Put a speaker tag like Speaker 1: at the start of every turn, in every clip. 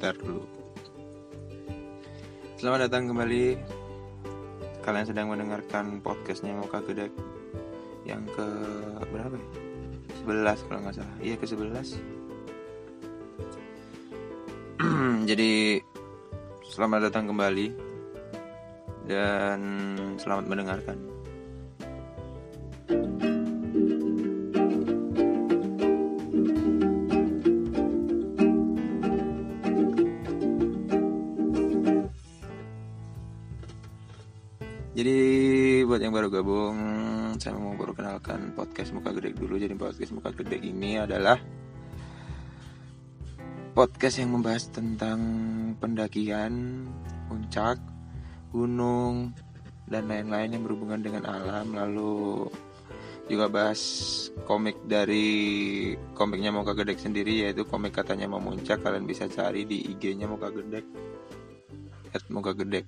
Speaker 1: muter dulu. Selamat datang kembali. Kalian sedang mendengarkan podcastnya Moka Gedek Yang ke berapa ya? 11 kalau nggak salah. Iya ke 11 Jadi Selamat datang kembali. Dan selamat mendengarkan gabung, saya mau perkenalkan podcast Muka Gede dulu. Jadi podcast Muka Gede ini adalah podcast yang membahas tentang pendakian, puncak, gunung, dan lain-lain yang berhubungan dengan alam. Lalu juga bahas komik dari komiknya Muka Gede sendiri yaitu komik katanya mau muncak. Kalian bisa cari di IG-nya Muka Gede, at Muka Gede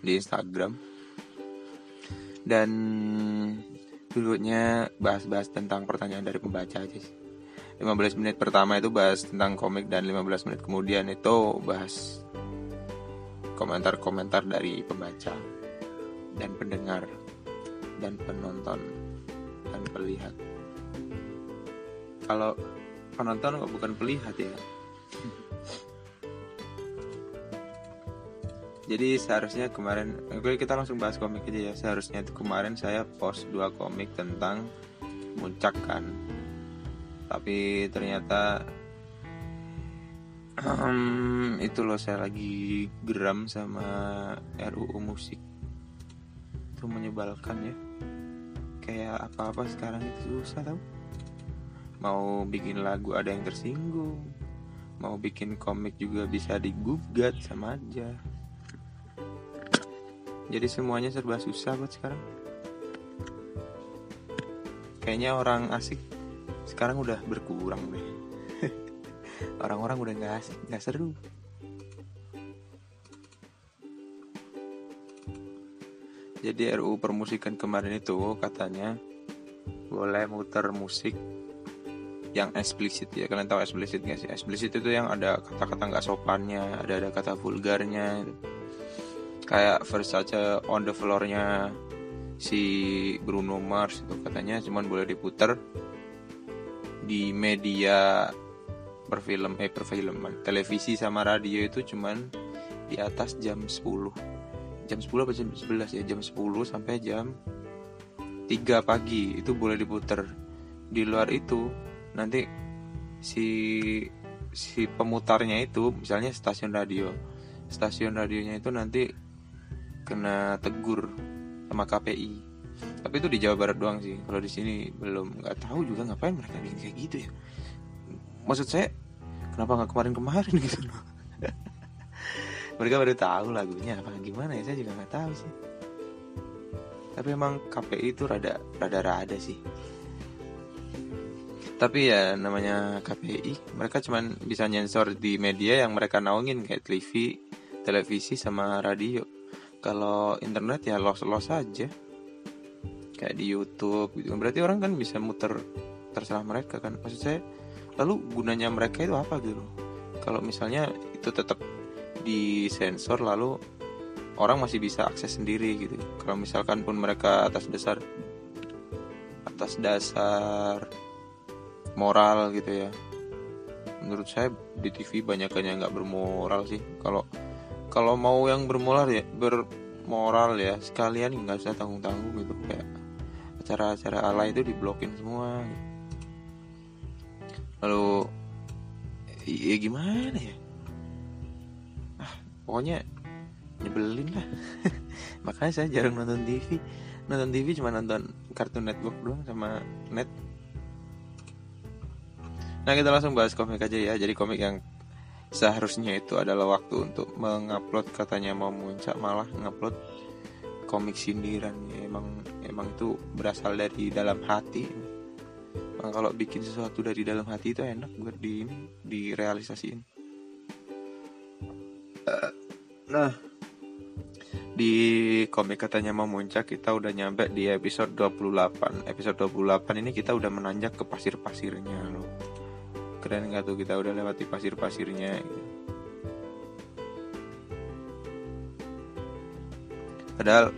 Speaker 1: di Instagram dan dulunya bahas-bahas tentang pertanyaan dari pembaca aja sih. 15 menit pertama itu bahas tentang komik dan 15 menit kemudian itu bahas komentar-komentar dari pembaca dan pendengar dan penonton dan pelihat. Kalau penonton kok bukan pelihat ya jadi seharusnya kemarin oke kita langsung bahas komik aja ya. Seharusnya itu kemarin saya post dua komik tentang muncak kan. Tapi ternyata itu loh saya lagi geram sama RUU musik. Itu menyebalkan ya. Kayak apa-apa sekarang itu susah tau. Mau bikin lagu ada yang tersinggung. Mau bikin komik juga bisa digugat sama aja jadi semuanya serba susah buat sekarang. Kayaknya orang asik sekarang udah berkurang deh. Orang-orang udah nggak asik nggak seru. Jadi RU permusikan kemarin itu katanya boleh muter musik yang eksplisit ya. Kalian tahu eksplisit gak sih? Eksplisit itu yang ada kata-kata nggak sopannya ada ada kata vulgarnya kayak Versace on the floornya si Bruno Mars itu katanya cuman boleh diputar di media perfilm eh perfilman televisi sama radio itu cuman di atas jam 10 jam 10 apa jam 11 ya? Jam 10 sampai jam 3 pagi itu boleh diputar. Di luar itu nanti si si pemutarnya itu misalnya stasiun radio stasiun radionya itu nanti kena tegur sama KPI tapi itu di Jawa Barat doang sih. Kalau di sini belum. Nggak tahu juga ngapain mereka bikin kayak gitu ya. Maksud saya kenapa nggak kemarin-kemarin gitu loh? Mereka baru tahu lagunya apa gimana ya saya juga nggak tahu sih. Tapi emang KPI itu rada rada rada sih. Tapi ya namanya KPI mereka cuman bisa nyensor di media yang mereka naungin kayak TV televisi sama radio kalau internet ya los los aja. Kayak di YouTube gitu berarti orang kan bisa muter terserah mereka kan. Maksud saya lalu gunanya mereka itu apa gitu? Kalau misalnya itu tetap disensor lalu orang masih bisa akses sendiri gitu. Kalau misalkan pun mereka atas dasar atas dasar moral gitu ya. Menurut saya di TV banyak yang nggak bermoral sih. Kalau kalau mau yang bermoral ya bermoral ya sekalian nggak usah tanggung tanggung gitu. Kayak acara-acara ala itu diblokin semua. Lalu ya gimana ya? Ah pokoknya nyebelin lah. Makanya saya jarang nonton TV nonton TV cuma nonton Cartoon Network doang sama net. Nah kita langsung bahas komik aja ya. Jadi komik yang seharusnya itu adalah waktu untuk mengupload katanya mau muncak malah ngupload komik sindiran. Ya, emang emang itu berasal dari dalam hati. Emang kalau bikin sesuatu dari dalam hati itu enak buat di direalisasiin. Nah di komik katanya mau muncak kita udah nyampe di episode 28 episode 28 ini kita udah menanjak ke pasir-pasirnya loh keren nggak tuh kita udah lewati pasir-pasirnya? Padahal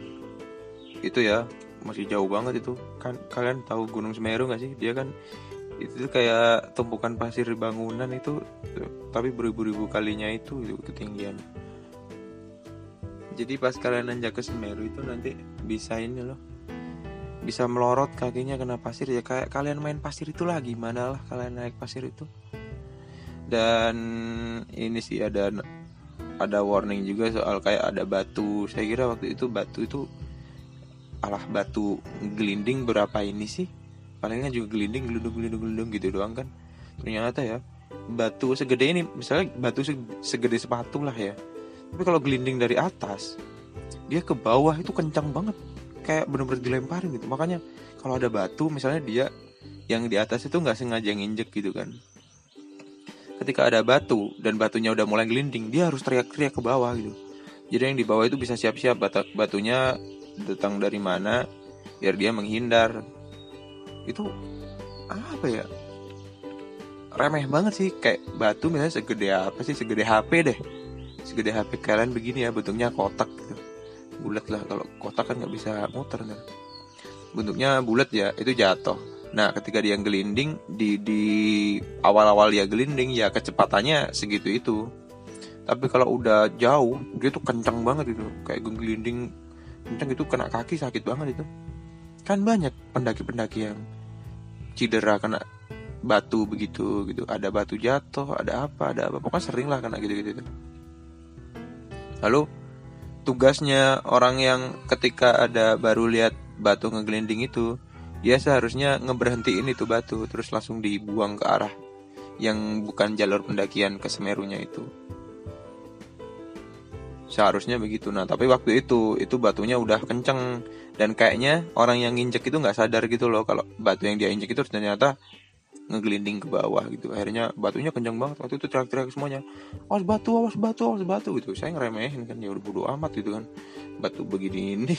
Speaker 1: itu ya masih jauh banget itu. Kan kalian tahu Gunung Semeru nggak sih? Dia kan itu kayak tumpukan pasir bangunan itu tapi beribu-ribu kalinya itu, itu ketinggian. Jadi pas kalian nanjak ke Semeru itu nanti bisa ini loh bisa melorot kakinya kena pasir ya. Kayak kalian main pasir itulah gimana lah kalian naik pasir itu. Dan ini sih ada ada warning juga soal kayak ada batu. Saya kira waktu itu batu itu alah batu gelinding berapa ini sih? Palingnya juga gelinding gelundung gelundung gelundung gitu doang kan. Ternyata ya batu segede ini misalnya batu segede sepatu lah ya. Tapi kalau gelinding dari atas dia ke bawah itu kencang banget kayak bener-bener dilemparin gitu. Makanya kalau ada batu misalnya dia yang di atas itu nggak sengaja nginjek gitu kan. Ketika ada batu dan batunya udah mulai gelinding dia harus teriak-teriak ke bawah gitu. Jadi yang di bawah itu bisa siap-siap batunya datang dari mana biar dia menghindar. Itu apa ya? Remeh banget sih. Kayak batu misalnya segede apa sih? Segede HP deh. Segede HP kalian begini ya bentuknya kotak gitu bulat lah. Kalau kotak kan nggak bisa muter kan. Bentuknya bulat ya itu jatuh. Nah ketika dia gelinding di di awal-awal dia gelinding ya kecepatannya segitu itu. Tapi kalau udah jauh dia tuh kencang banget itu. Kayak gelinding kencang itu kena kaki sakit banget itu. Kan banyak pendaki-pendaki yang cedera kena batu begitu gitu. Ada batu jatuh ada apa ada apa. Pokoknya sering lah kena gitu gitu lalu tugasnya orang yang ketika ada baru lihat batu ngegelinding itu dia seharusnya ngeberhentiin itu batu terus langsung dibuang ke arah yang bukan jalur pendakian ke Semerunya itu. Seharusnya begitu. Nah tapi waktu itu itu batunya udah kenceng. Dan kayaknya orang yang nginjek itu nggak sadar gitu loh kalau batu yang dia injek itu ternyata ngegelinding ke bawah gitu. Akhirnya batunya kencang banget. Waktu itu teriak-teriak semuanya awas batu awas batu awas batu gitu. Saya ngeremehin kan ya udah bodo amat gitu kan. Batu begini ini.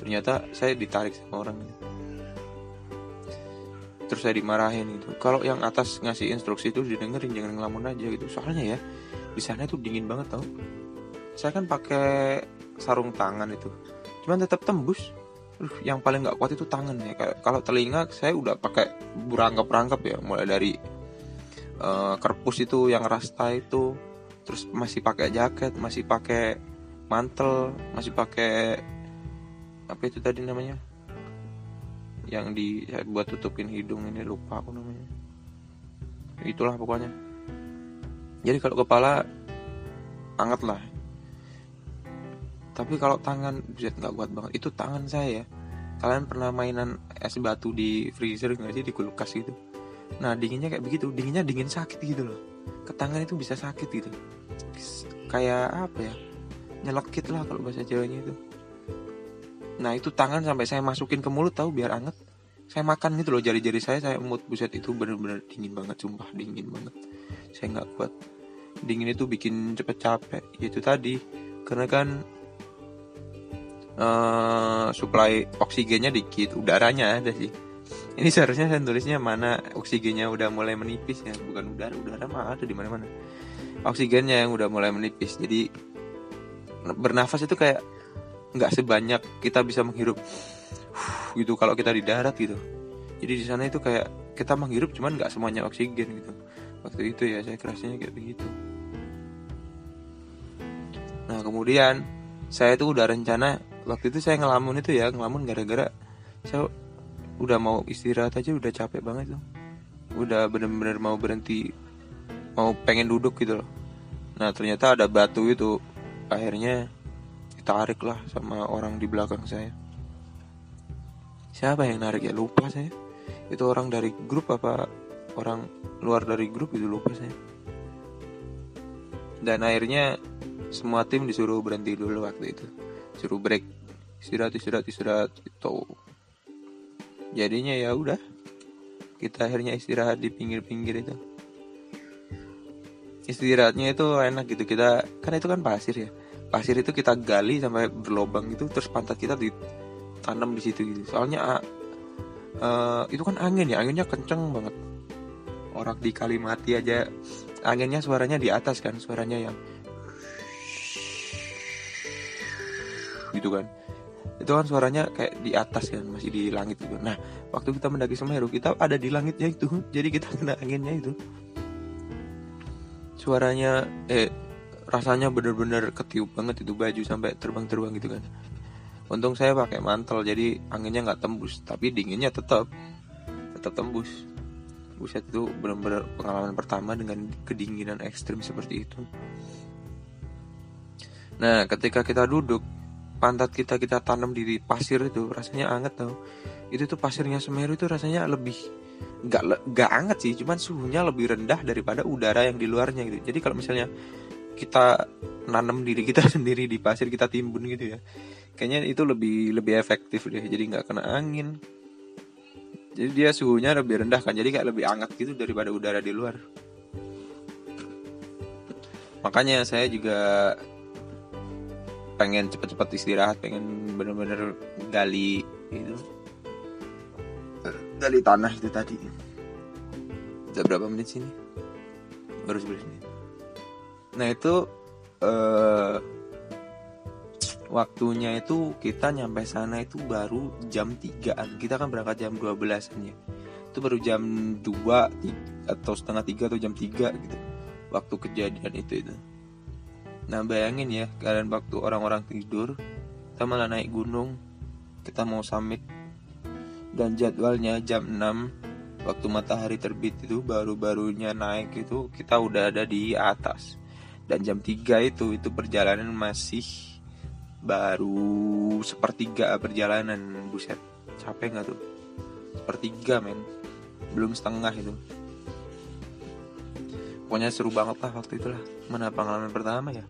Speaker 1: Ternyata saya ditarik sama orang terus saya dimarahin gitu. Kalau yang atas ngasih instruksi itu didengerin jangan ngelamun aja gitu. Soalnya ya di sana itu dingin banget tau. Saya kan pakai sarung tangan itu. Cuman tetap tembus uh, yang paling nggak kuat itu tangan ya. Kalau telinga saya udah pakai berangkap-rangkap ya. Mulai dari uh, kerpus itu yang rasta itu. Terus masih pakai jaket masih pakai mantel masih pakai apa itu tadi namanya? Yang di saya buat tutupin hidung ini lupa aku namanya. Itulah pokoknya. Jadi kalau kepala anget lah tapi kalau tangan bisa nggak kuat banget. Itu tangan saya ya. Kalian pernah mainan es batu di freezer nggak sih? Di kulkas gitu. Nah dinginnya kayak begitu. Dinginnya dingin sakit gitu loh. Ke tangan itu bisa sakit gitu. Kayak apa ya? Nyelekit lah kalau bahasa Jawanya itu. Nah itu tangan sampai saya masukin ke mulut tahu biar anget. Saya makan gitu loh. Jari-jari saya saya emut buset itu bener-bener dingin banget sumpah dingin banget. Saya nggak kuat. Dingin itu bikin cepet capek. Itu tadi karena kan uh, supply oksigennya dikit udaranya ada sih. Ini seharusnya saya tulisnya mana oksigennya udah mulai menipis ya. Bukan udara udara mah ada di mana mana oksigennya yang udah mulai menipis. Jadi bernafas itu kayak nggak sebanyak kita bisa menghirup gitu kalau kita di darat gitu. Jadi di sana itu kayak kita menghirup cuman nggak semuanya oksigen gitu. Waktu itu ya saya kerasnya kayak begitu. Nah kemudian saya tuh udah rencana waktu itu saya ngelamun itu ya ngelamun gara-gara saya udah mau istirahat aja udah capek banget tuh. Udah bener-bener mau berhenti mau pengen duduk gitu loh. Nah ternyata ada batu itu akhirnya ditarik lah sama orang di belakang saya. Siapa yang narik ya? Lupa saya. Itu orang dari grup apa orang luar dari grup itu lupa saya. Dan akhirnya semua tim disuruh berhenti dulu waktu itu suruh break. Istirahat istirahat istirahat itu jadinya ya udah. Kita akhirnya istirahat di pinggir-pinggir itu. Istirahatnya itu enak gitu. Kita kan itu kan pasir ya. Pasir itu kita gali sampai berlobang gitu terus pantat kita ditanam di situ gitu. Soalnya uh, itu kan angin ya. Anginnya kenceng banget. Orang di Kalimati aja anginnya suaranya di atas kan suaranya yang gitu kan. Itu kan suaranya kayak di atas kan masih di langit gitu. Nah waktu kita mendaki Semeru kita ada di langitnya itu. Jadi kita kena anginnya itu. Suaranya eh rasanya bener-bener ketiup banget itu baju sampai terbang-terbang gitu kan. Untung saya pakai mantel jadi anginnya nggak tembus tapi dinginnya tetap tetap tembus. Buset itu benar-benar pengalaman pertama dengan kedinginan ekstrim seperti itu. Nah ketika kita duduk pantat kita kita tanam di pasir itu rasanya anget tau. Itu tuh pasirnya Semeru itu rasanya lebih nggak nggak anget sih cuman suhunya lebih rendah daripada udara yang di luarnya gitu. Jadi kalau misalnya kita nanam diri kita sendiri di pasir kita timbun gitu ya kayaknya itu lebih lebih efektif deh jadi nggak kena angin. Jadi dia suhunya lebih rendah kan jadi kayak lebih hangat gitu daripada udara di luar. Makanya saya juga pengen cepet-cepet istirahat pengen bener-bener gali itu. Gali tanah itu tadi. Udah berapa menit sini? Baru 11 menit. Nah itu uh, waktunya itu kita nyampe sana itu baru jam 3an kita kan berangkat jam 12an ya. Itu baru jam 2 atau setengah 3 atau jam 3 gitu. Waktu kejadian itu itu Nah bayangin ya kalian waktu orang-orang tidur Kita malah naik gunung Kita mau summit. Dan jadwalnya jam 6 Waktu matahari terbit itu Baru-barunya naik itu Kita udah ada di atas. Dan jam 3 itu Itu perjalanan masih Baru Sepertiga perjalanan Buset. Capek gak tuh? Sepertiga men. Belum setengah itu. Pokoknya seru banget lah waktu itulah. Mana pengalaman pertama ya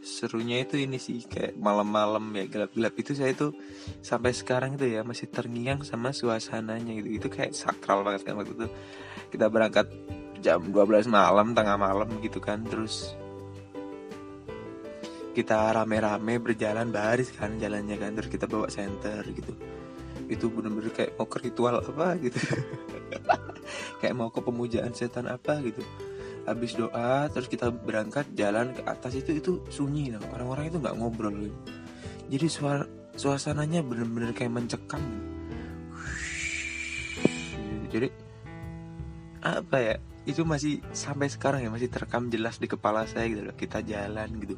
Speaker 1: Serunya itu ini sih kayak malam-malam ya gelap-gelap. Itu saya tuh sampai sekarang itu ya masih terngiang sama suasananya gitu. Itu kayak sakral banget kan waktu itu. Kita berangkat jam 12 malam tengah malam gitu kan. Terus kita rame-rame berjalan baris kan jalannya kan. Terus kita bawa center gitu. Itu bener-bener kayak mau ke ritual apa gitu. Kayak mau ke pemujaan setan apa gitu habis doa terus kita berangkat jalan ke atas itu itu sunyi loh orang-orang itu nggak ngobrol gitu. jadi suara suasananya bener-bener kayak mencekam. Jadi apa ya itu masih sampai sekarang ya masih terekam jelas di kepala saya gitu loh kita jalan gitu.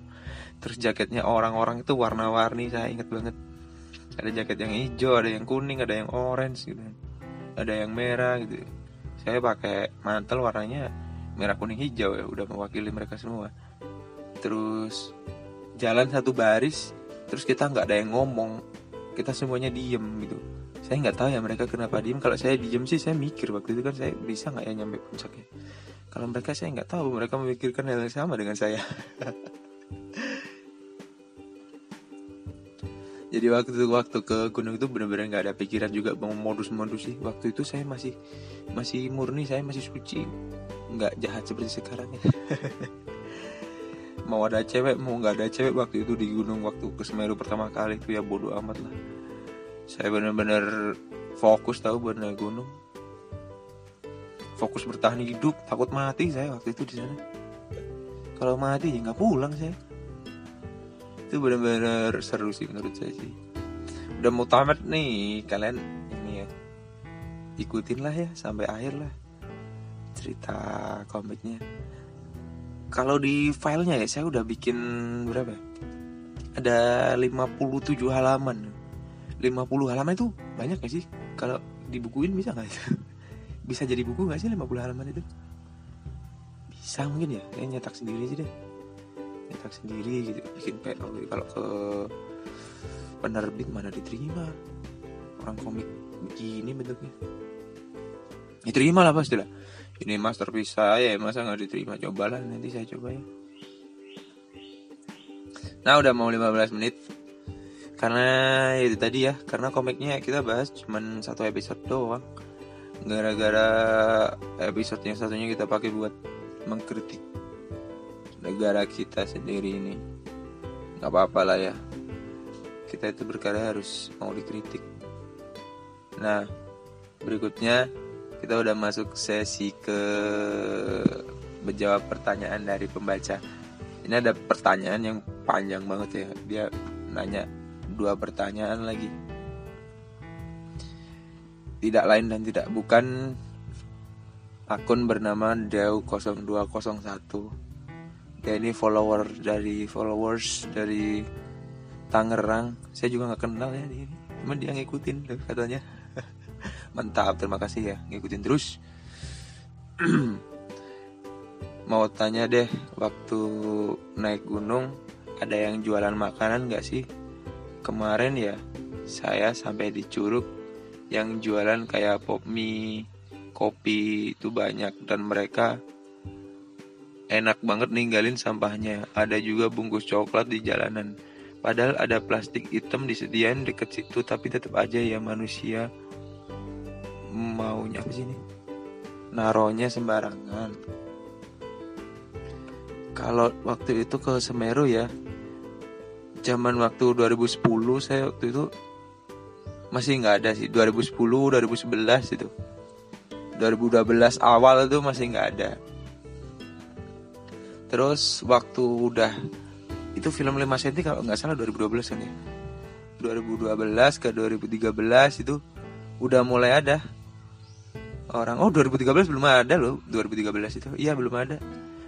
Speaker 1: Terus jaketnya orang-orang itu warna-warni saya ingat banget. Ada jaket yang hijau ada yang kuning ada yang orange gitu. Ada yang merah gitu. Saya pakai mantel warnanya merah kuning hijau ya udah mewakili mereka semua. Terus jalan satu baris terus kita nggak ada yang ngomong. Kita semuanya diem gitu. Saya nggak tahu ya mereka kenapa diem. Kalau saya diem sih saya mikir waktu itu kan saya bisa nggak ya nyampe puncaknya. Kalau mereka saya nggak tahu. Mereka memikirkan hal yang sama dengan saya jadi waktu waktu ke gunung itu benar-benar nggak ada pikiran juga mau modus-modus sih. Waktu itu saya masih masih murni saya masih suci. Nggak jahat seperti sekarang. Ya mau ada cewek mau nggak ada cewek waktu itu di gunung waktu ke Semeru pertama kali itu ya bodoh amat lah. Saya benar-benar fokus tahu naik gunung. Fokus bertahan hidup takut mati saya waktu itu di sana. Kalau mati ya nggak pulang saya itu benar-benar seru sih menurut saya sih. Udah mau tamat nih kalian ini ya ikutin lah ya sampai akhir lah cerita komiknya. Kalau di filenya ya saya udah bikin berapa ya? ada 57 halaman. 50 halaman itu banyak gak sih? Kalau dibukuin bisa nggak? Bisa jadi buku gak sih 50 halaman itu? Bisa mungkin ya kayak nyetak sendiri aja deh nyetak sendiri gitu bikin PO gitu. kalau ke penerbit mana diterima? Orang komik begini bentuknya. Diterima lah pasti lah. Ini masterpiece saya masa nggak diterima? Cobalah nanti saya coba ya. Nah udah mau 15 menit. Karena itu tadi ya karena komiknya kita bahas cuman satu episode doang. Gara-gara episode yang satunya kita pakai buat mengkritik negara kita sendiri ini. Nggak apa-apa lah ya. Kita itu berkarya harus mau dikritik. Nah berikutnya kita udah masuk sesi ke menjawab pertanyaan dari pembaca. Ini ada pertanyaan yang panjang banget ya. Dia nanya dua pertanyaan lagi. Tidak lain dan tidak bukan akun bernama Deu0201 dia ini follower dari followers dari Tangerang. Saya juga nggak kenal ya dia. Cuma dia ngikutin katanya. Mantap terima kasih ya. Ngikutin terus. Mau tanya deh waktu naik gunung ada yang jualan makanan gak sih? Kemarin ya saya sampai di Curug yang jualan kayak pop mie kopi itu banyak. Dan mereka enak banget ninggalin sampahnya. Ada juga bungkus coklat di jalanan. Padahal ada plastik hitam disediain deket situ tapi tetap aja ya manusia maunya apa sih ini naronya sembarangan. Kalau waktu itu ke Semeru ya zaman waktu 2010 saya waktu itu masih nggak ada sih. 2010 2011 itu. 2012 awal itu masih nggak ada terus waktu udah itu film 5 cm kalau nggak salah 2012 kan ya? 2012 ke 2013 itu udah mulai ada orang. Oh 2013 belum ada loh 2013 itu. Iya belum ada.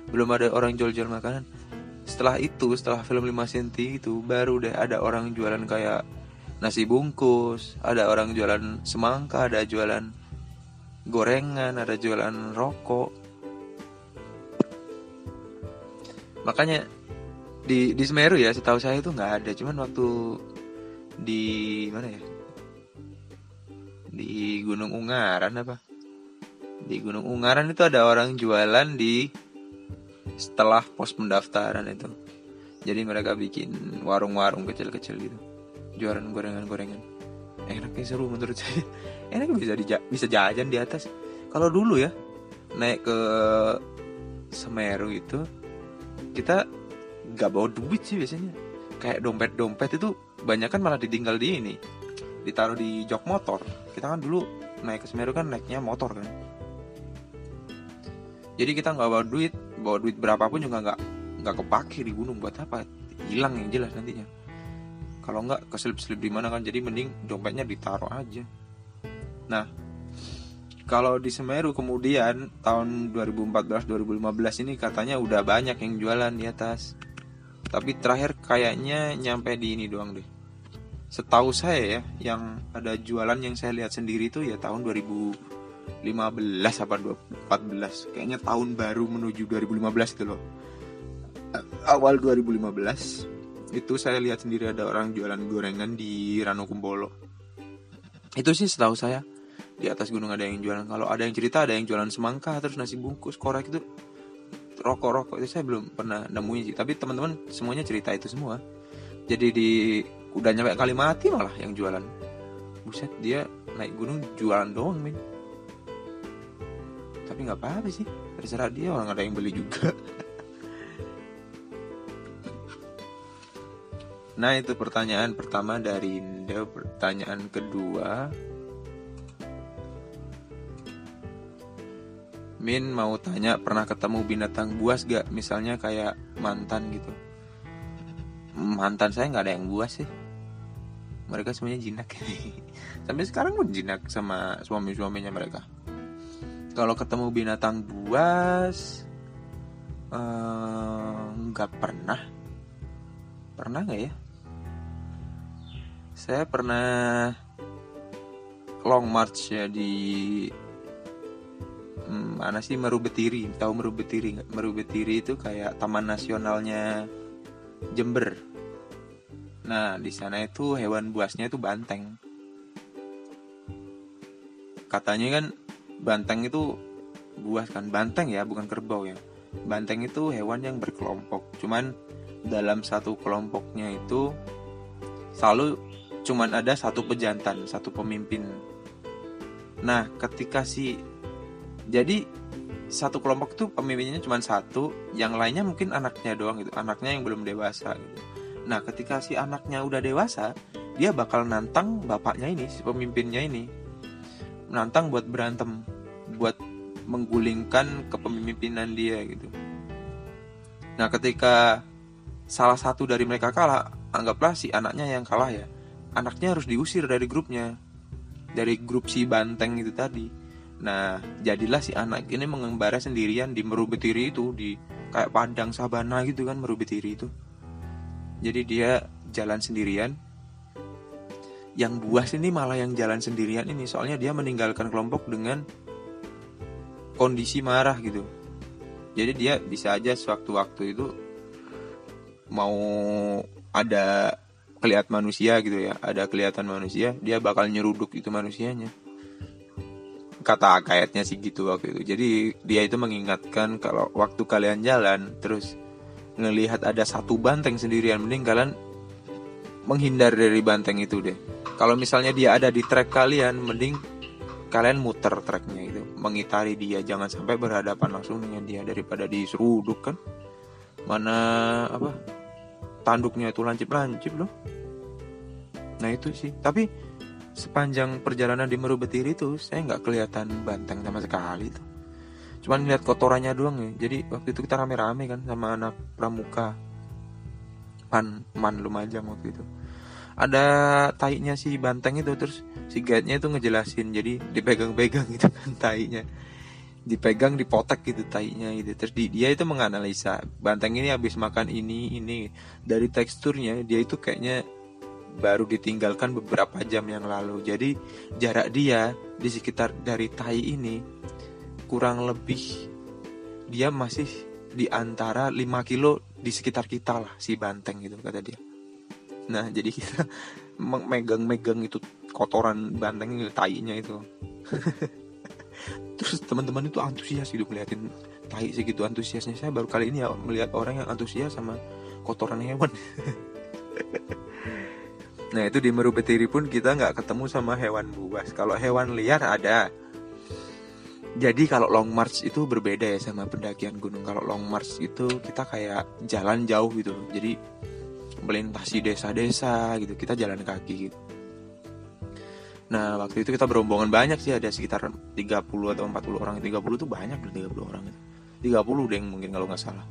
Speaker 1: Belum ada orang jual-jual makanan. Setelah itu setelah film 5 cm itu baru deh ada orang jualan kayak nasi bungkus ada orang jualan semangka ada jualan gorengan ada jualan rokok makanya di di Semeru ya setahu saya itu nggak ada. Cuman waktu di mana ya? Di Gunung Ungaran apa? Di Gunung Ungaran itu ada orang jualan di setelah pos pendaftaran itu. Jadi mereka bikin warung-warung kecil-kecil gitu. Jualan gorengan-gorengan. Enaknya seru menurut saya. Enak bisa dija bisa jajan di atas. Kalau dulu ya naik ke Semeru itu kita nggak bawa duit sih biasanya. Kayak dompet-dompet itu banyak kan malah ditinggal di ini. Ditaruh di jok motor. Kita kan dulu naik ke Semeru kan naiknya motor kan. Jadi kita nggak bawa duit bawa duit berapapun juga nggak nggak kepake di gunung. Buat apa? Hilang yang jelas nantinya. Kalau nggak keselip-selip di mana kan? Jadi mending dompetnya ditaruh aja. Nah kalau di Semeru kemudian tahun 2014-2015 ini katanya udah banyak yang jualan di atas. Tapi terakhir kayaknya nyampe di ini doang deh. Setahu saya ya yang ada jualan yang saya lihat sendiri itu ya tahun 2000 15 apa 14 kayaknya tahun baru menuju 2015 itu loh. Awal 2015 itu saya lihat sendiri ada orang jualan gorengan di Rano Kumbolo. Itu sih setahu saya di atas gunung ada yang jualan. Kalau ada yang cerita ada yang jualan semangka terus nasi bungkus korek itu rokok-rokok itu saya belum pernah nemuin sih. Tapi teman-teman semuanya cerita itu semua. Jadi di udah nyampe Kalimati malah yang jualan. Buset dia naik gunung jualan doang min. Tapi nggak apa-apa sih terserah dia orang ada yang beli juga. Nah itu pertanyaan pertama dari Indah pertanyaan kedua Min mau tanya pernah ketemu binatang buas gak? Misalnya kayak mantan gitu. Mantan saya nggak ada yang buas sih. Mereka semuanya jinak. Sampai sekarang pun jinak sama suami-suaminya mereka. Kalau ketemu binatang buas eh, nggak uh, pernah. Pernah nggak ya? Saya pernah long march ya di hmm, mana sih Meru Betiri tahu Meru Betiri nggak? Meru Betiri itu kayak taman nasionalnya Jember. Nah di sana itu hewan buasnya itu banteng. Katanya kan banteng itu buas kan? Banteng ya bukan kerbau ya. Banteng itu hewan yang berkelompok. Cuman dalam satu kelompoknya itu selalu cuman ada satu pejantan satu pemimpin. Nah ketika si jadi satu kelompok itu pemimpinnya cuma satu yang lainnya mungkin anaknya doang gitu anaknya yang belum dewasa gitu nah ketika si anaknya udah dewasa dia bakal nantang bapaknya ini si pemimpinnya ini menantang buat berantem buat menggulingkan kepemimpinan dia gitu. Nah, ketika salah satu dari mereka kalah anggaplah si anaknya yang kalah ya anaknya harus diusir dari grupnya dari grup si banteng itu tadi nah jadilah si anak ini mengembara sendirian di Merubetiri itu di kayak padang sabana gitu kan Merubetiri itu. Jadi dia jalan sendirian. Yang buas ini malah yang jalan sendirian ini soalnya dia meninggalkan kelompok dengan kondisi marah gitu. Jadi dia bisa aja sewaktu-waktu itu mau ada kelihatan manusia gitu ya ada kelihatan manusia dia bakal nyeruduk itu manusianya kata kayaknya sih gitu waktu itu. Jadi dia itu mengingatkan kalau waktu kalian jalan terus ngelihat ada satu banteng sendirian mending kalian menghindar dari banteng itu deh. Kalau misalnya dia ada di trek kalian mending kalian muter treknya itu. Mengitari dia jangan sampai berhadapan langsung dengan dia daripada diseruduk kan. Mana apa tanduknya itu lancip-lancip loh. Nah itu sih. Tapi sepanjang perjalanan di Meru Betiri itu saya nggak kelihatan banteng sama sekali tuh. Cuman lihat kotorannya doang ya. Jadi waktu itu kita rame-rame kan sama anak pramuka. Pan man lumajang waktu itu. Ada taiknya si banteng itu terus si guide-nya itu ngejelasin. Jadi dipegang-pegang gitu kan taiknya dipegang dipotek gitu tainya gitu. Terus di, dia itu menganalisa banteng ini habis makan ini ini. Dari teksturnya dia itu kayaknya baru ditinggalkan beberapa jam yang lalu. Jadi jarak dia di sekitar dari tai ini kurang lebih dia masih di antara 5 kilo di sekitar kita lah si banteng gitu kata dia. Nah jadi kita megang-megang itu kotoran banteng itu tainya itu. Terus teman-teman itu antusias gitu melihatin tai segitu antusiasnya. Saya baru kali ini ya melihat orang yang antusias sama kotoran hewan nah itu di Meru Betiri pun kita nggak ketemu sama hewan buas. Kalau hewan liar ada. Jadi kalau long march itu berbeda ya sama pendakian gunung. Kalau long march itu kita kayak jalan jauh gitu. Jadi melintasi desa-desa gitu. Kita jalan kaki gitu. Nah waktu itu kita berombongan banyak sih. Ada sekitar 30 atau 40 orang. 30 itu banyak 30 orang itu. 30 deh mungkin kalau nggak salah.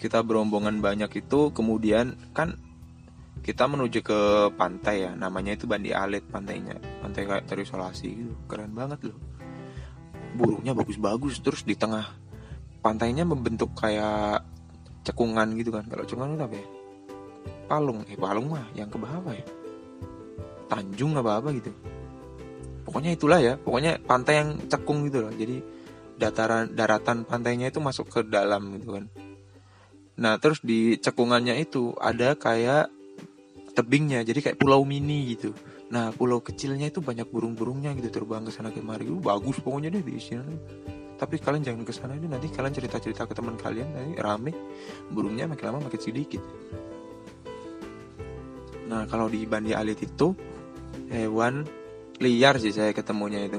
Speaker 1: Kita berombongan banyak itu kemudian kan kita menuju ke pantai ya namanya itu Bandi Alit pantainya. Pantai kayak terisolasi gitu. Keren banget loh. Burungnya bagus-bagus terus di tengah pantainya membentuk kayak cekungan gitu kan. Kalau cekungan itu apa ya? Palung. Eh palung mah yang ke bawah ya. Tanjung apa apa gitu. Pokoknya itulah ya. Pokoknya pantai yang cekung gitu loh. Jadi dataran daratan pantainya itu masuk ke dalam gitu kan. Nah terus di cekungannya itu ada kayak tebingnya jadi kayak pulau mini gitu. Nah pulau kecilnya itu banyak burung-burungnya gitu terbang ke sana kemari. Uh, bagus pokoknya deh di sini. Tapi kalian jangan ke sana ini nanti kalian cerita-cerita ke teman kalian nanti rame. Burungnya makin lama makin sedikit. Nah kalau di Bandi Alit itu hewan liar sih saya ketemunya itu.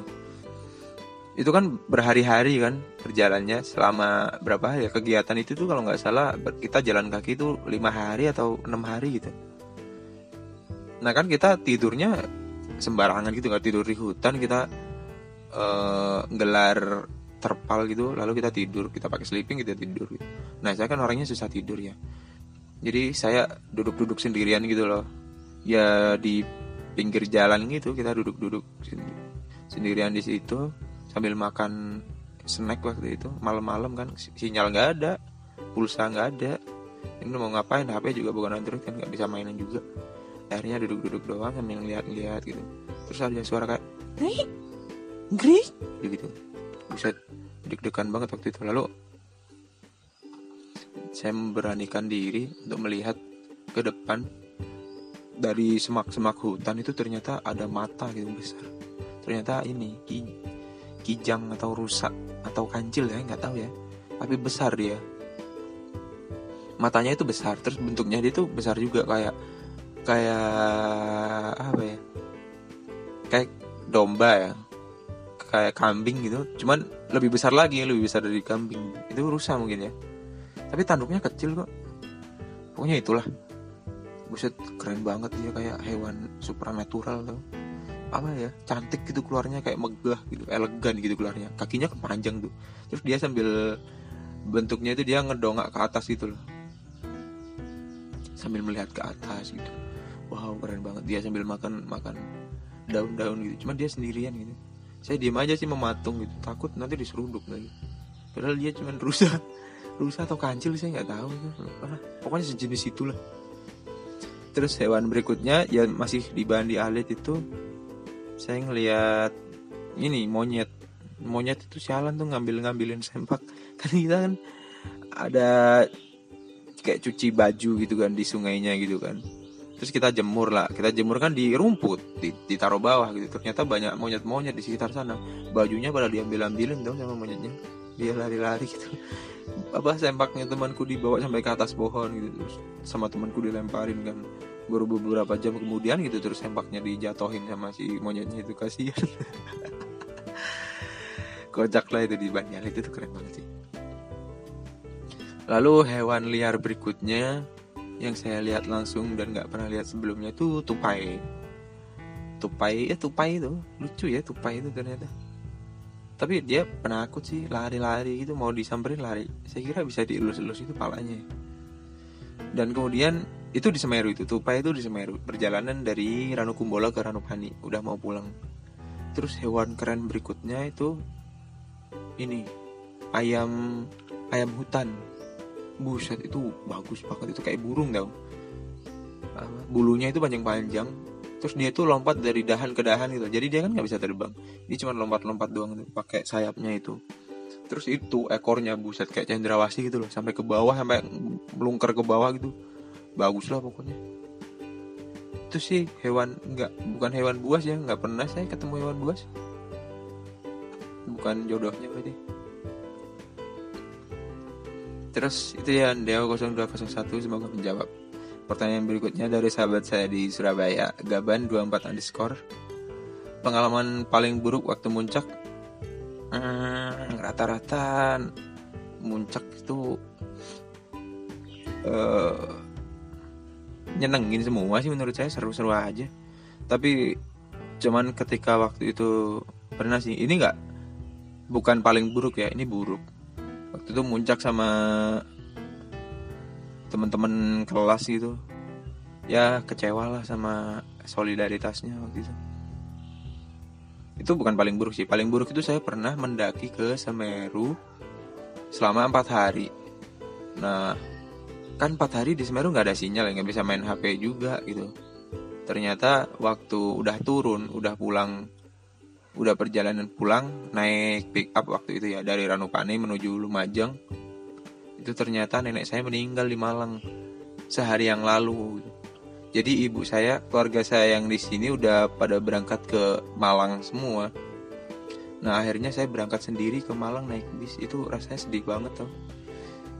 Speaker 1: Itu kan berhari-hari kan berjalannya selama berapa hari ya? Kegiatan itu tuh kalau nggak salah kita jalan kaki itu lima hari atau enam hari gitu nah kan kita tidurnya sembarangan gitu nggak tidur di hutan kita uh, gelar terpal gitu lalu kita tidur kita pakai sleeping kita tidur gitu. nah saya kan orangnya susah tidur ya. Jadi saya duduk-duduk sendirian gitu loh. Ya di pinggir jalan gitu kita duduk-duduk sendirian di situ sambil makan snack waktu itu. Malam-malam kan sinyal nggak ada pulsa nggak ada. Ini mau ngapain HP juga bukan Android kan nggak bisa mainan juga akhirnya duduk-duduk doang sambil ngeliat-ngeliat gitu. Terus ada suara kayak grik grik gitu. Bisa deg-degan banget waktu itu. Lalu saya memberanikan diri untuk melihat ke depan. Dari semak-semak hutan itu ternyata ada mata gitu besar. Ternyata ini ki, kijang atau rusak atau kancil ya nggak tahu ya. Tapi besar dia. Matanya itu besar terus bentuknya dia itu besar juga kayak kayak apa ya kayak domba ya. Kayak kambing gitu. Cuman lebih besar lagi lebih besar dari kambing. Itu rusak mungkin ya. Tapi tanduknya kecil kok. Pokoknya itulah. Buset keren banget dia kayak hewan supernatural tuh. Apa ya cantik gitu keluarnya kayak megah gitu elegan gitu keluarnya. Kakinya kepanjang tuh. Terus dia sambil bentuknya itu dia ngedongak ke atas gitu loh. Sambil melihat ke atas gitu wow keren banget. Dia sambil makan makan daun-daun gitu. Cuma dia sendirian gitu. Saya diem aja sih mematung gitu. Takut nanti diseruduk lagi. Padahal dia cuma rusa rusa atau kancil saya nggak tahu. Gitu. pokoknya sejenis itulah. Terus hewan berikutnya ya masih di Bandi Alit itu saya ngelihat ini monyet. Monyet itu sialan tuh ngambil ngambilin sempak. Kan kita kan ada kayak cuci baju gitu kan di sungainya gitu kan terus kita jemur lah. Kita jemur kan di rumput di, ditaruh bawah gitu. Ternyata banyak monyet-monyet di sekitar sana. Bajunya pada diambil ambilin dong sama monyetnya. Dia lari-lari gitu. Apa sempaknya temanku dibawa sampai ke atas pohon gitu. Terus sama temanku dilemparin kan. Baru beberapa jam kemudian gitu terus sempaknya dijatohin sama si monyetnya itu. Kasihan. Kocak lah itu di Banyal itu tuh keren banget sih. Lalu hewan liar berikutnya yang saya lihat langsung dan nggak pernah lihat sebelumnya itu tupai. Tupai ya tupai itu lucu ya tupai itu ternyata. Tapi dia penakut sih lari-lari gitu mau disamperin lari. Saya kira bisa dielus-elus itu palanya. Dan kemudian itu di Semeru itu tupai itu di Semeru perjalanan dari Ranukumbolo ke Ranupani udah mau pulang. Terus hewan keren berikutnya itu ini ayam ayam hutan buset itu bagus banget itu kayak burung tau. Bulunya itu panjang-panjang terus dia tuh lompat dari dahan ke dahan gitu. Jadi dia kan nggak bisa terbang dia cuma lompat-lompat doang gitu, pakai sayapnya itu. Terus itu ekornya buset kayak cendrawasih gitu loh sampai ke bawah sampai melungker ke bawah gitu. Bagus lah pokoknya. Itu sih hewan nggak bukan hewan buas ya nggak pernah saya ketemu hewan buas. Bukan jodohnya berarti Terus itu ya Deo 0201 semoga menjawab. Pertanyaan berikutnya dari sahabat saya di Surabaya, Gaban 24 underscore. Pengalaman paling buruk waktu muncak hmm, rata-rata muncak itu uh, nyenengin semua sih menurut saya seru-seru aja. Tapi cuman ketika waktu itu pernah sih ini nggak bukan paling buruk ya ini buruk waktu itu muncak sama teman-teman kelas gitu. Ya kecewa lah sama solidaritasnya waktu itu. Itu bukan paling buruk sih. Paling buruk itu saya pernah mendaki ke Semeru selama empat hari. Nah kan empat hari di Semeru nggak ada sinyal ya nggak bisa main HP juga gitu. Ternyata waktu udah turun udah pulang udah perjalanan pulang naik pick up waktu itu ya dari Ranupane menuju Lumajang. Itu ternyata nenek saya meninggal di Malang sehari yang lalu. Jadi ibu saya keluarga saya yang di sini udah pada berangkat ke Malang semua. Nah akhirnya saya berangkat sendiri ke Malang naik bis. Itu rasanya sedih banget tuh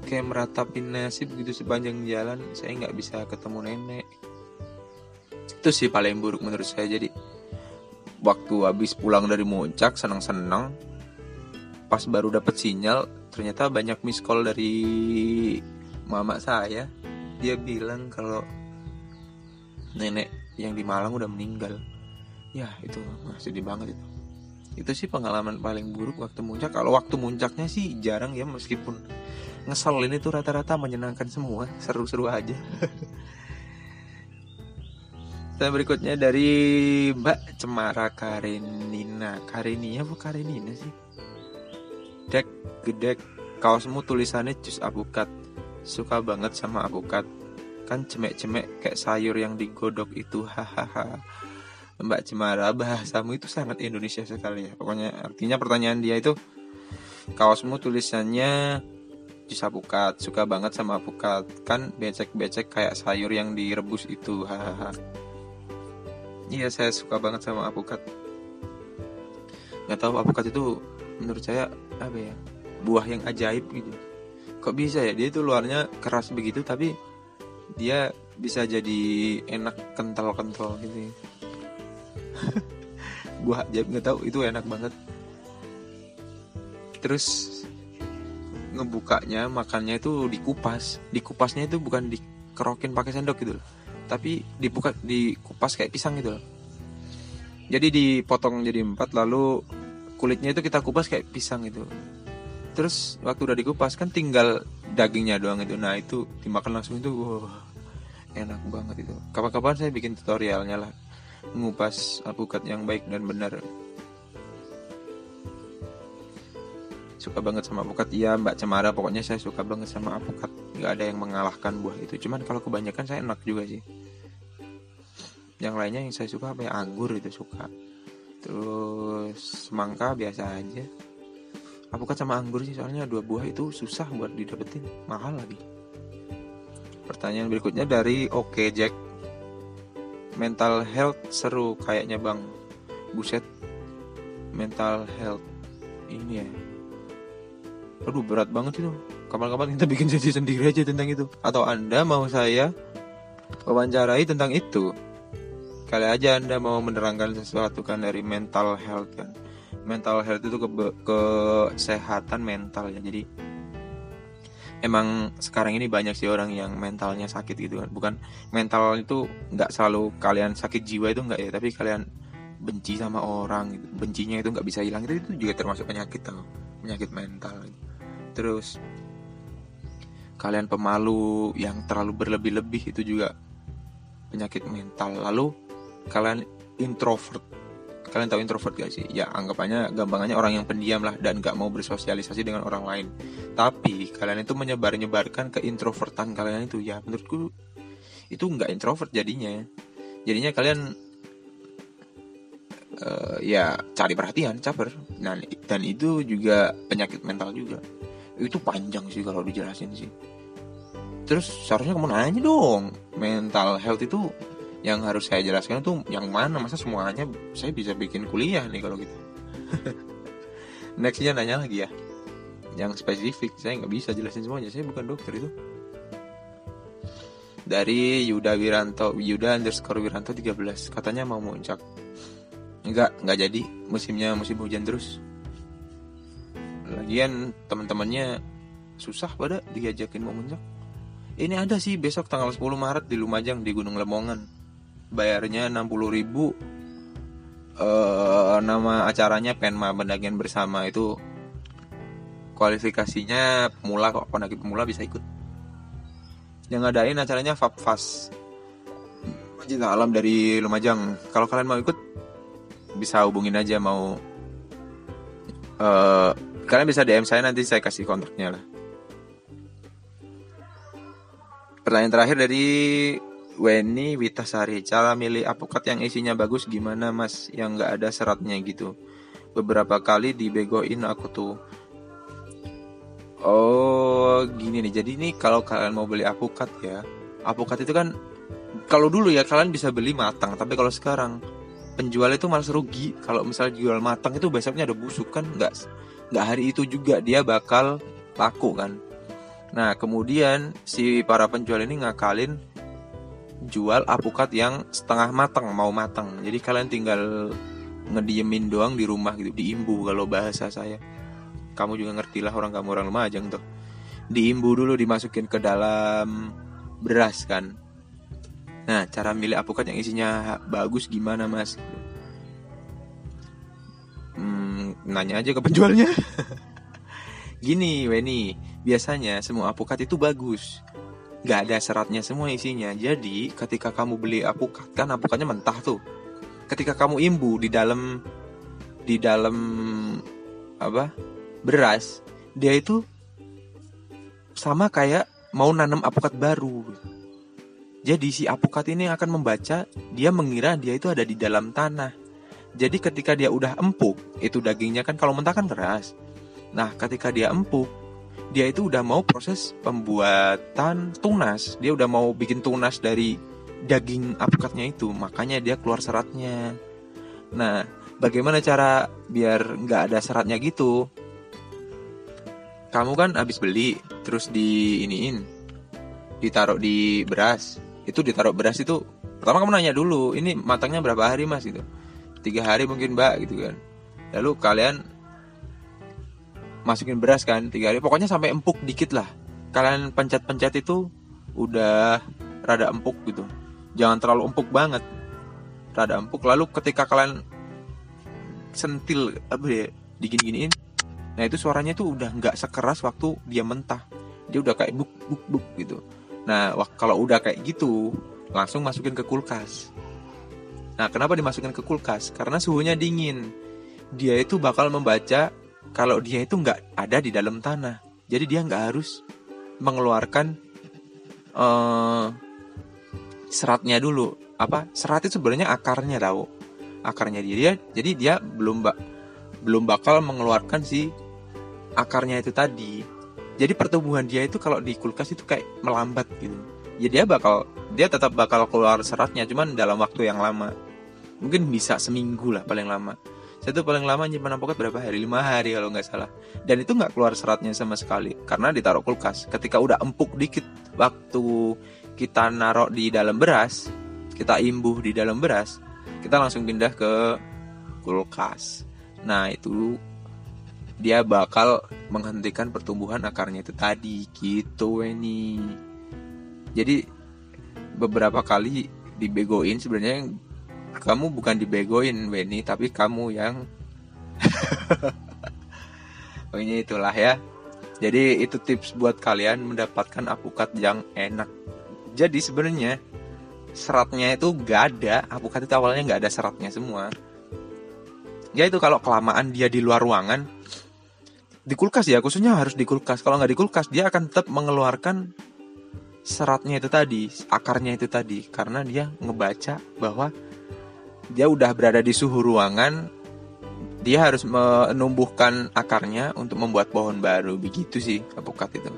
Speaker 1: kayak meratapin nasib gitu sepanjang jalan saya nggak bisa ketemu nenek. Itu sih paling buruk menurut saya jadi waktu habis pulang dari muncak senang-senang pas baru dapat sinyal ternyata banyak miss call dari mama saya. Dia bilang kalau nenek yang di Malang udah meninggal. Ya itu masih sedih banget itu. Itu sih pengalaman paling buruk waktu muncak. Kalau waktu muncaknya sih jarang ya meskipun ngeselin itu rata-rata menyenangkan semua seru-seru aja Dan berikutnya dari Mbak Cemara Karenina. Karenia apa Karenina sih? Dek, gedek, kaosmu tulisannya jus apukat. Suka banget sama apukat. Kan cemek-cemek kayak sayur yang digodok itu. Hahaha. Mbak Cemara, bahasamu itu sangat Indonesia sekali ya. Pokoknya artinya pertanyaan dia itu kaosmu tulisannya jus apukat. Suka banget sama apukat. Kan becek-becek kayak sayur yang direbus itu. Hahaha. Iya saya suka banget sama apukat. Gak tahu apukat itu menurut saya apa ya buah yang ajaib gitu. Kok bisa ya dia itu luarnya keras begitu tapi dia bisa jadi enak kental-kental gitu. Ya. buah ajaib nggak tahu itu enak banget. Terus ngebukanya makannya itu dikupas. Dikupasnya itu bukan dikerokin pakai sendok gitu loh tapi dibuka dikupas kayak pisang gitu loh. Jadi dipotong jadi empat lalu kulitnya itu kita kupas kayak pisang gitu. Terus waktu udah dikupas kan tinggal dagingnya doang itu. Nah itu dimakan langsung itu wow, enak banget itu. Kapan-kapan saya bikin tutorialnya lah. Ngupas alpukat yang baik dan benar. Suka banget sama alpukat. Iya mbak cemara pokoknya saya suka banget sama alpukat nggak ada yang mengalahkan buah itu cuman kalau kebanyakan saya enak juga sih yang lainnya yang saya suka apa ya anggur itu suka terus semangka biasa aja alpukat sama anggur sih soalnya dua buah itu susah buat didapetin mahal lagi Pertanyaan berikutnya dari Oke Jack. Mental health seru kayaknya bang. Buset. Mental health ini ya. Aduh berat banget itu. Kapan-kapan kita bikin sesi sendiri aja tentang itu. Atau anda mau saya wawancarai tentang itu? Kali aja anda mau menerangkan sesuatu kan dari mental health kan. Mental health itu ke kesehatan mental ya. Jadi emang sekarang ini banyak sih orang yang mentalnya sakit gitu kan bukan mental itu nggak selalu kalian sakit jiwa itu nggak ya tapi kalian benci sama orang gitu. bencinya itu nggak bisa hilang itu, itu juga termasuk penyakit tau penyakit mental gitu. terus kalian pemalu yang terlalu berlebih-lebih itu juga penyakit mental. Lalu kalian introvert. Kalian tahu introvert gak sih? Ya anggapannya gampangannya orang yang pendiam lah dan gak mau bersosialisasi dengan orang lain. Tapi kalian itu menyebar-nyebarkan ke introvertan kalian itu. Ya menurutku itu nggak introvert jadinya. Jadinya kalian uh, ya cari perhatian caper. Nah dan itu juga penyakit mental juga. Itu panjang sih kalau dijelasin sih terus seharusnya kamu nanya dong mental health itu yang harus saya jelaskan itu yang mana? Masa semuanya saya bisa bikin kuliah nih kalau gitu? Nextnya nanya lagi ya. Yang spesifik saya nggak bisa jelasin semuanya. Saya bukan dokter itu. Dari Yuda Wiranto Yuda underscore Wiranto 13 katanya mau muncak. Enggak enggak jadi. Musimnya musim hujan terus. Lagian teman-temannya susah pada diajakin mau muncak ini ada sih besok tanggal 10 Maret di Lumajang di Gunung Lemongan. Bayarnya 60 ribu. Uh, nama acaranya Penma Pendakian Bersama itu. Kualifikasinya pemula kok pendaki pemula bisa ikut. Yang ngadain acaranya Fabfast. Cinta Alam dari Lumajang. Kalau kalian mau ikut bisa hubungin aja mau uh, kalian bisa DM saya nanti saya kasih kontaknya lah pertanyaan terakhir dari Weni Witasari. Cara milih apokat yang isinya bagus gimana mas? Yang nggak ada seratnya gitu. Beberapa kali dibegoin aku tuh. Oh gini nih. Jadi nih kalau kalian mau beli apokat ya. Apokat itu kan kalau dulu ya kalian bisa beli matang. Tapi kalau sekarang penjual itu malah rugi. Kalau misalnya jual matang itu besoknya ada busuk kan? Nggak nggak hari itu juga dia bakal laku kan nah kemudian si para penjual ini ngakalin jual apukat yang setengah matang mau matang jadi kalian tinggal ngediemin doang di rumah gitu diimbu kalau bahasa saya. Kamu juga ngerti lah orang kamu orang Lumajang tuh. Diimbu dulu dimasukin ke dalam beras kan. Nah cara milih apukat yang isinya bagus gimana mas? Hmm, nanya aja ke penjualnya. Gini Weni biasanya semua apukat itu bagus nggak ada seratnya semua isinya. Jadi ketika kamu beli apukat kan apukatnya mentah tuh. Ketika kamu imbu di dalam di dalam apa beras, dia itu sama kayak mau nanam apukat baru. Jadi si apukat ini akan membaca, dia mengira dia itu ada di dalam tanah. Jadi ketika dia udah empuk, itu dagingnya kan kalau mentah kan keras. Nah, ketika dia empuk, dia itu udah mau proses pembuatan tunas. Dia udah mau bikin tunas dari daging apukatnya itu. Makanya dia keluar seratnya. Nah bagaimana cara biar nggak ada seratnya gitu? Kamu kan habis beli terus di iniin ditaruh di beras. Itu ditaruh beras itu pertama kamu nanya dulu ini matangnya berapa hari mas? gitu. Tiga hari mungkin mbak gitu kan. Lalu kalian masukin beras kan tiga hari. Pokoknya sampai empuk dikit lah. Kalian pencet-pencet itu udah rada empuk gitu. Jangan terlalu empuk banget. Rada empuk. Lalu ketika kalian sentil apa ya digini-giniin nah itu suaranya tuh udah nggak sekeras waktu dia mentah. Dia udah kayak buk buk buk gitu. Nah, kalau udah kayak gitu, langsung masukin ke kulkas. Nah, kenapa dimasukkan ke kulkas? Karena suhunya dingin. Dia itu bakal membaca kalau dia itu nggak ada di dalam tanah. Jadi dia nggak harus mengeluarkan uh, seratnya dulu. Apa? Serat itu sebenarnya akarnya tahu. Akarnya dia. Jadi dia belum ba belum bakal mengeluarkan si akarnya itu tadi. Jadi pertumbuhan dia itu kalau di kulkas itu kayak melambat gitu. Jadi dia bakal dia tetap bakal keluar seratnya cuman dalam waktu yang lama. Mungkin bisa seminggu lah paling lama. Saya tuh paling lama nyimpan apokat berapa hari? Lima hari kalau nggak salah. Dan itu nggak keluar seratnya sama sekali karena ditaruh kulkas. Ketika udah empuk dikit waktu kita naruh di dalam beras, kita imbuh di dalam beras, kita langsung pindah ke kulkas. Nah itu dia bakal menghentikan pertumbuhan akarnya itu tadi gitu ini jadi beberapa kali dibegoin sebenarnya kamu bukan dibegoin Weni tapi kamu yang pokoknya itulah ya. Jadi itu tips buat kalian mendapatkan apukat yang enak. Jadi sebenarnya seratnya itu gak ada. Apukat itu awalnya nggak ada seratnya semua. Ya itu kalau kelamaan dia di luar ruangan di kulkas ya khususnya harus di kulkas. Kalau nggak di kulkas dia akan tetap mengeluarkan seratnya itu tadi akarnya itu tadi. Karena dia ngebaca bahwa dia udah berada di suhu ruangan dia harus menumbuhkan akarnya untuk membuat pohon baru. Begitu sih apukat itu.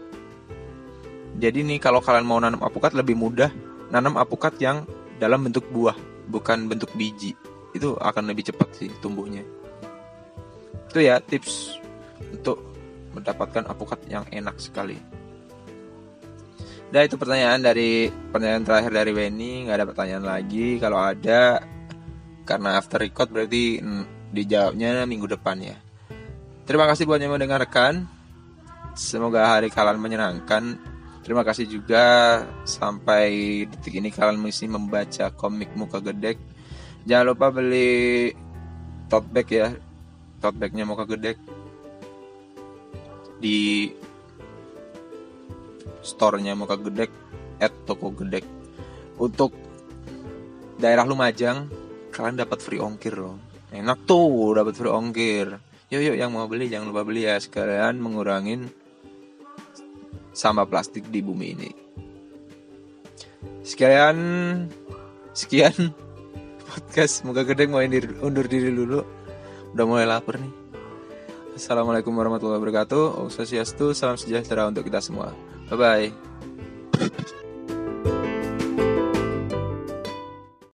Speaker 1: Jadi nih kalau kalian mau nanam apukat lebih mudah nanam apukat yang dalam bentuk buah bukan bentuk biji. Itu akan lebih cepat sih tumbuhnya. Itu ya tips untuk mendapatkan apukat yang enak sekali. Dan itu pertanyaan dari pertanyaan terakhir dari Wenny, nggak ada pertanyaan lagi. Kalau ada, karena after record berarti mm, dijawabnya minggu depan ya. Terima kasih buat yang mendengarkan. Semoga hari kalian menyenangkan. Terima kasih juga sampai detik ini kalian masih membaca komik muka gedek. Jangan lupa beli tote bag ya. Tote bagnya muka gedek di store-nya Muka Gedek at Toko Gedek. Untuk daerah Lumajang kalian dapat free ongkir loh. Enak tuh dapat free ongkir. Yuk yuk yang mau beli jangan lupa beli ya sekalian mengurangin sampah plastik di bumi ini. Sekalian sekian podcast Muka Gedek mau undur diri dulu. Udah mulai lapar nih. Assalamualaikum warahmatullahi wabarakatuh. Om Swastiastu, salam sejahtera untuk kita semua. Bye bye.